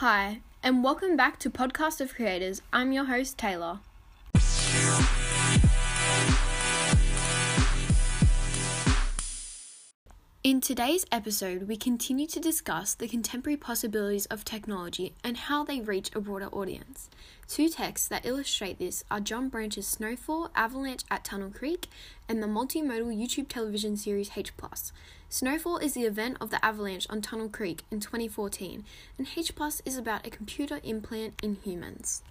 Hi, and welcome back to Podcast of Creators. I'm your host, Taylor. In today's episode, we continue to discuss the contemporary possibilities of technology and how they reach a broader audience. Two texts that illustrate this are John Branch's Snowfall, Avalanche at Tunnel Creek, and the multimodal YouTube television series H. Snowfall is the event of the avalanche on Tunnel Creek in 2014, and H Plus is about a computer implant in humans.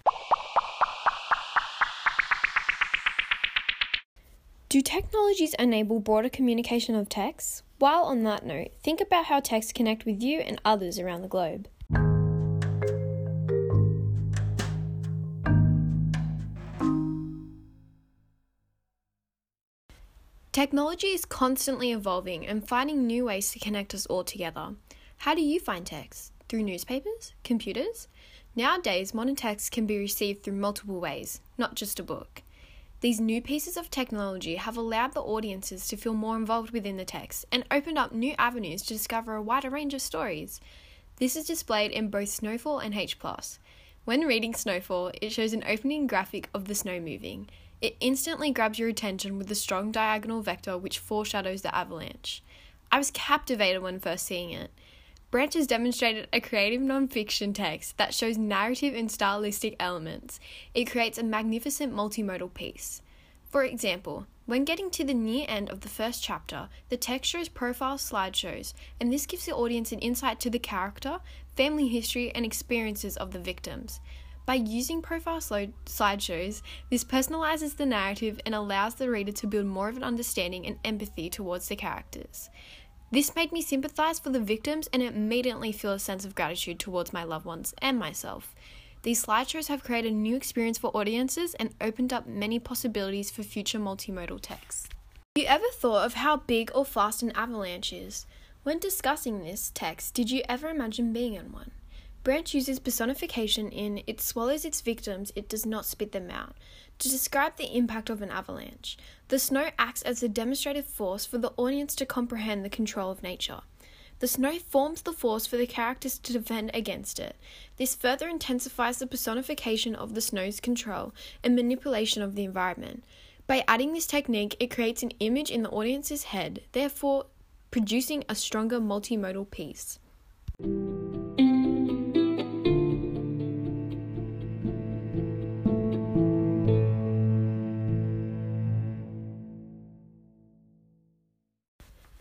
Do technologies enable broader communication of text? While on that note, think about how texts connect with you and others around the globe. Technology is constantly evolving and finding new ways to connect us all together. How do you find text? Through newspapers? Computers? Nowadays, modern text can be received through multiple ways, not just a book. These new pieces of technology have allowed the audiences to feel more involved within the text and opened up new avenues to discover a wider range of stories. This is displayed in both Snowfall and H. When reading Snowfall, it shows an opening graphic of the snow moving. It instantly grabs your attention with the strong diagonal vector which foreshadows the avalanche. I was captivated when first seeing it. Branch has demonstrated a creative nonfiction text that shows narrative and stylistic elements. It creates a magnificent multimodal piece. For example, when getting to the near end of the first chapter, the text shows profile slideshows, and this gives the audience an insight to the character, family history, and experiences of the victims. By using profile slideshows, this personalizes the narrative and allows the reader to build more of an understanding and empathy towards the characters. This made me sympathize for the victims and immediately feel a sense of gratitude towards my loved ones and myself. These slideshows have created a new experience for audiences and opened up many possibilities for future multimodal texts. Have you ever thought of how big or fast an avalanche is? When discussing this text, did you ever imagine being in one? Branch uses personification in it swallows its victims, it does not spit them out, to describe the impact of an avalanche. The snow acts as a demonstrative force for the audience to comprehend the control of nature. The snow forms the force for the characters to defend against it. This further intensifies the personification of the snow's control and manipulation of the environment. By adding this technique, it creates an image in the audience's head, therefore, producing a stronger multimodal piece.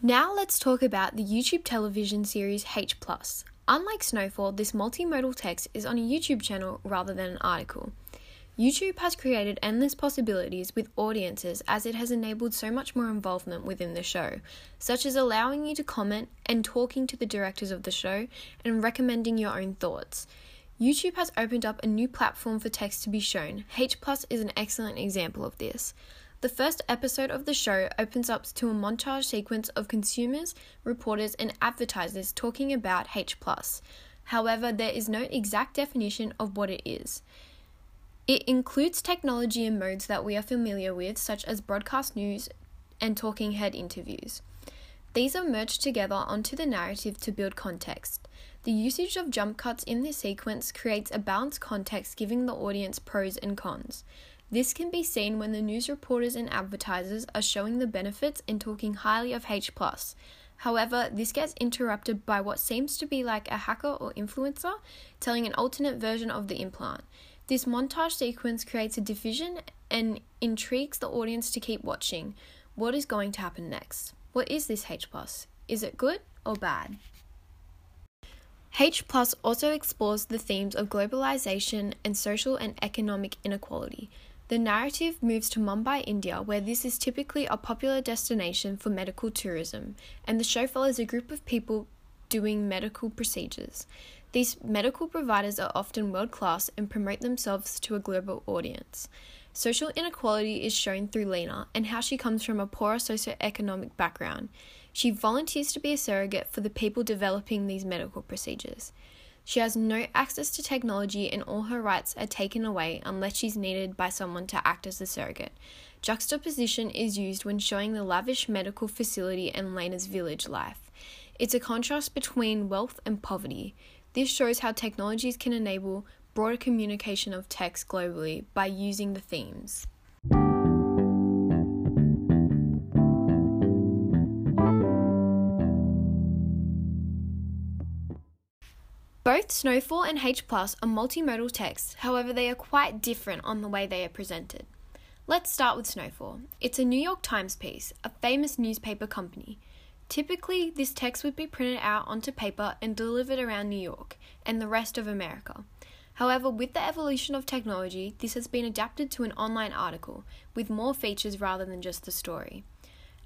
Now let's talk about the YouTube television series H. Unlike Snowfall, this multimodal text is on a YouTube channel rather than an article. YouTube has created endless possibilities with audiences as it has enabled so much more involvement within the show, such as allowing you to comment and talking to the directors of the show and recommending your own thoughts. YouTube has opened up a new platform for text to be shown. H is an excellent example of this. The first episode of the show opens up to a montage sequence of consumers, reporters, and advertisers talking about H. However, there is no exact definition of what it is. It includes technology and modes that we are familiar with, such as broadcast news and talking head interviews. These are merged together onto the narrative to build context. The usage of jump cuts in this sequence creates a balanced context, giving the audience pros and cons. This can be seen when the news reporters and advertisers are showing the benefits and talking highly of H. However, this gets interrupted by what seems to be like a hacker or influencer telling an alternate version of the implant. This montage sequence creates a division and intrigues the audience to keep watching. What is going to happen next? What is this H? Is it good or bad? H Plus also explores the themes of globalization and social and economic inequality. The narrative moves to Mumbai, India, where this is typically a popular destination for medical tourism, and the show follows a group of people doing medical procedures. These medical providers are often world class and promote themselves to a global audience. Social inequality is shown through Lena and how she comes from a poorer socioeconomic background. She volunteers to be a surrogate for the people developing these medical procedures. She has no access to technology and all her rights are taken away unless she's needed by someone to act as a surrogate. Juxtaposition is used when showing the lavish medical facility and Lena's village life. It's a contrast between wealth and poverty. This shows how technologies can enable broader communication of text globally by using the themes. Both Snowfall and H Plus are multimodal texts, however, they are quite different on the way they are presented. Let's start with Snowfall. It's a New York Times piece, a famous newspaper company. Typically, this text would be printed out onto paper and delivered around New York and the rest of America. However, with the evolution of technology, this has been adapted to an online article with more features rather than just the story.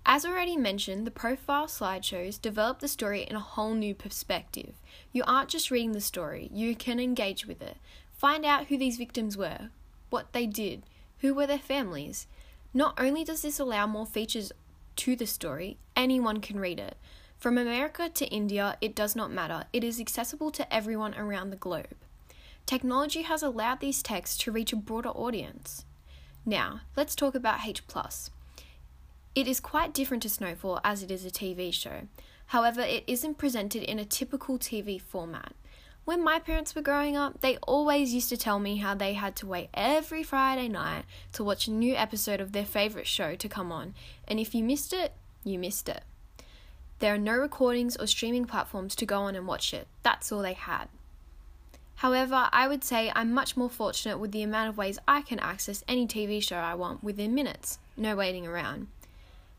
As already mentioned, the profile slideshows develop the story in a whole new perspective. You aren't just reading the story, you can engage with it. Find out who these victims were, what they did, who were their families. Not only does this allow more features to the story, anyone can read it. From America to India, it does not matter. It is accessible to everyone around the globe. Technology has allowed these texts to reach a broader audience. Now, let's talk about H. It is quite different to Snowfall as it is a TV show. However, it isn't presented in a typical TV format. When my parents were growing up, they always used to tell me how they had to wait every Friday night to watch a new episode of their favourite show to come on, and if you missed it, you missed it. There are no recordings or streaming platforms to go on and watch it, that's all they had. However, I would say I'm much more fortunate with the amount of ways I can access any TV show I want within minutes, no waiting around.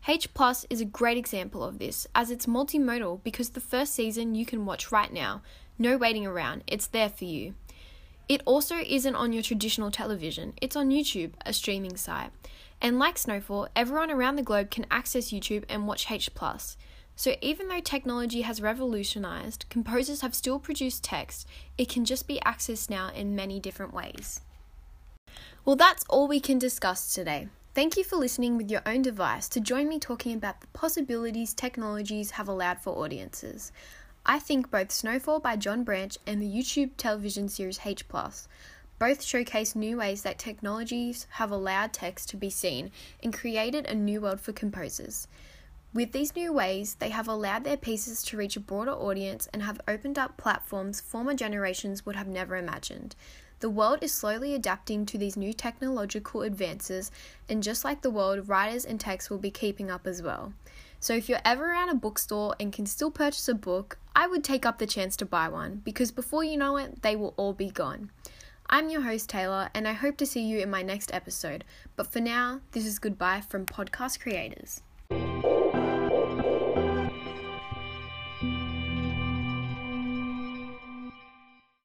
H Plus is a great example of this as it's multimodal because the first season you can watch right now, no waiting around, it's there for you. It also isn't on your traditional television, it's on YouTube, a streaming site. And like Snowfall, everyone around the globe can access YouTube and watch H Plus. So even though technology has revolutionized, composers have still produced text, it can just be accessed now in many different ways. Well, that's all we can discuss today. Thank you for listening with your own device to join me talking about the possibilities technologies have allowed for audiences. I think both Snowfall by John Branch and the YouTube television series H Plus both showcase new ways that technologies have allowed text to be seen and created a new world for composers. With these new ways, they have allowed their pieces to reach a broader audience and have opened up platforms former generations would have never imagined. The world is slowly adapting to these new technological advances, and just like the world, writers and texts will be keeping up as well. So, if you're ever around a bookstore and can still purchase a book, I would take up the chance to buy one because before you know it, they will all be gone. I'm your host, Taylor, and I hope to see you in my next episode. But for now, this is goodbye from podcast creators.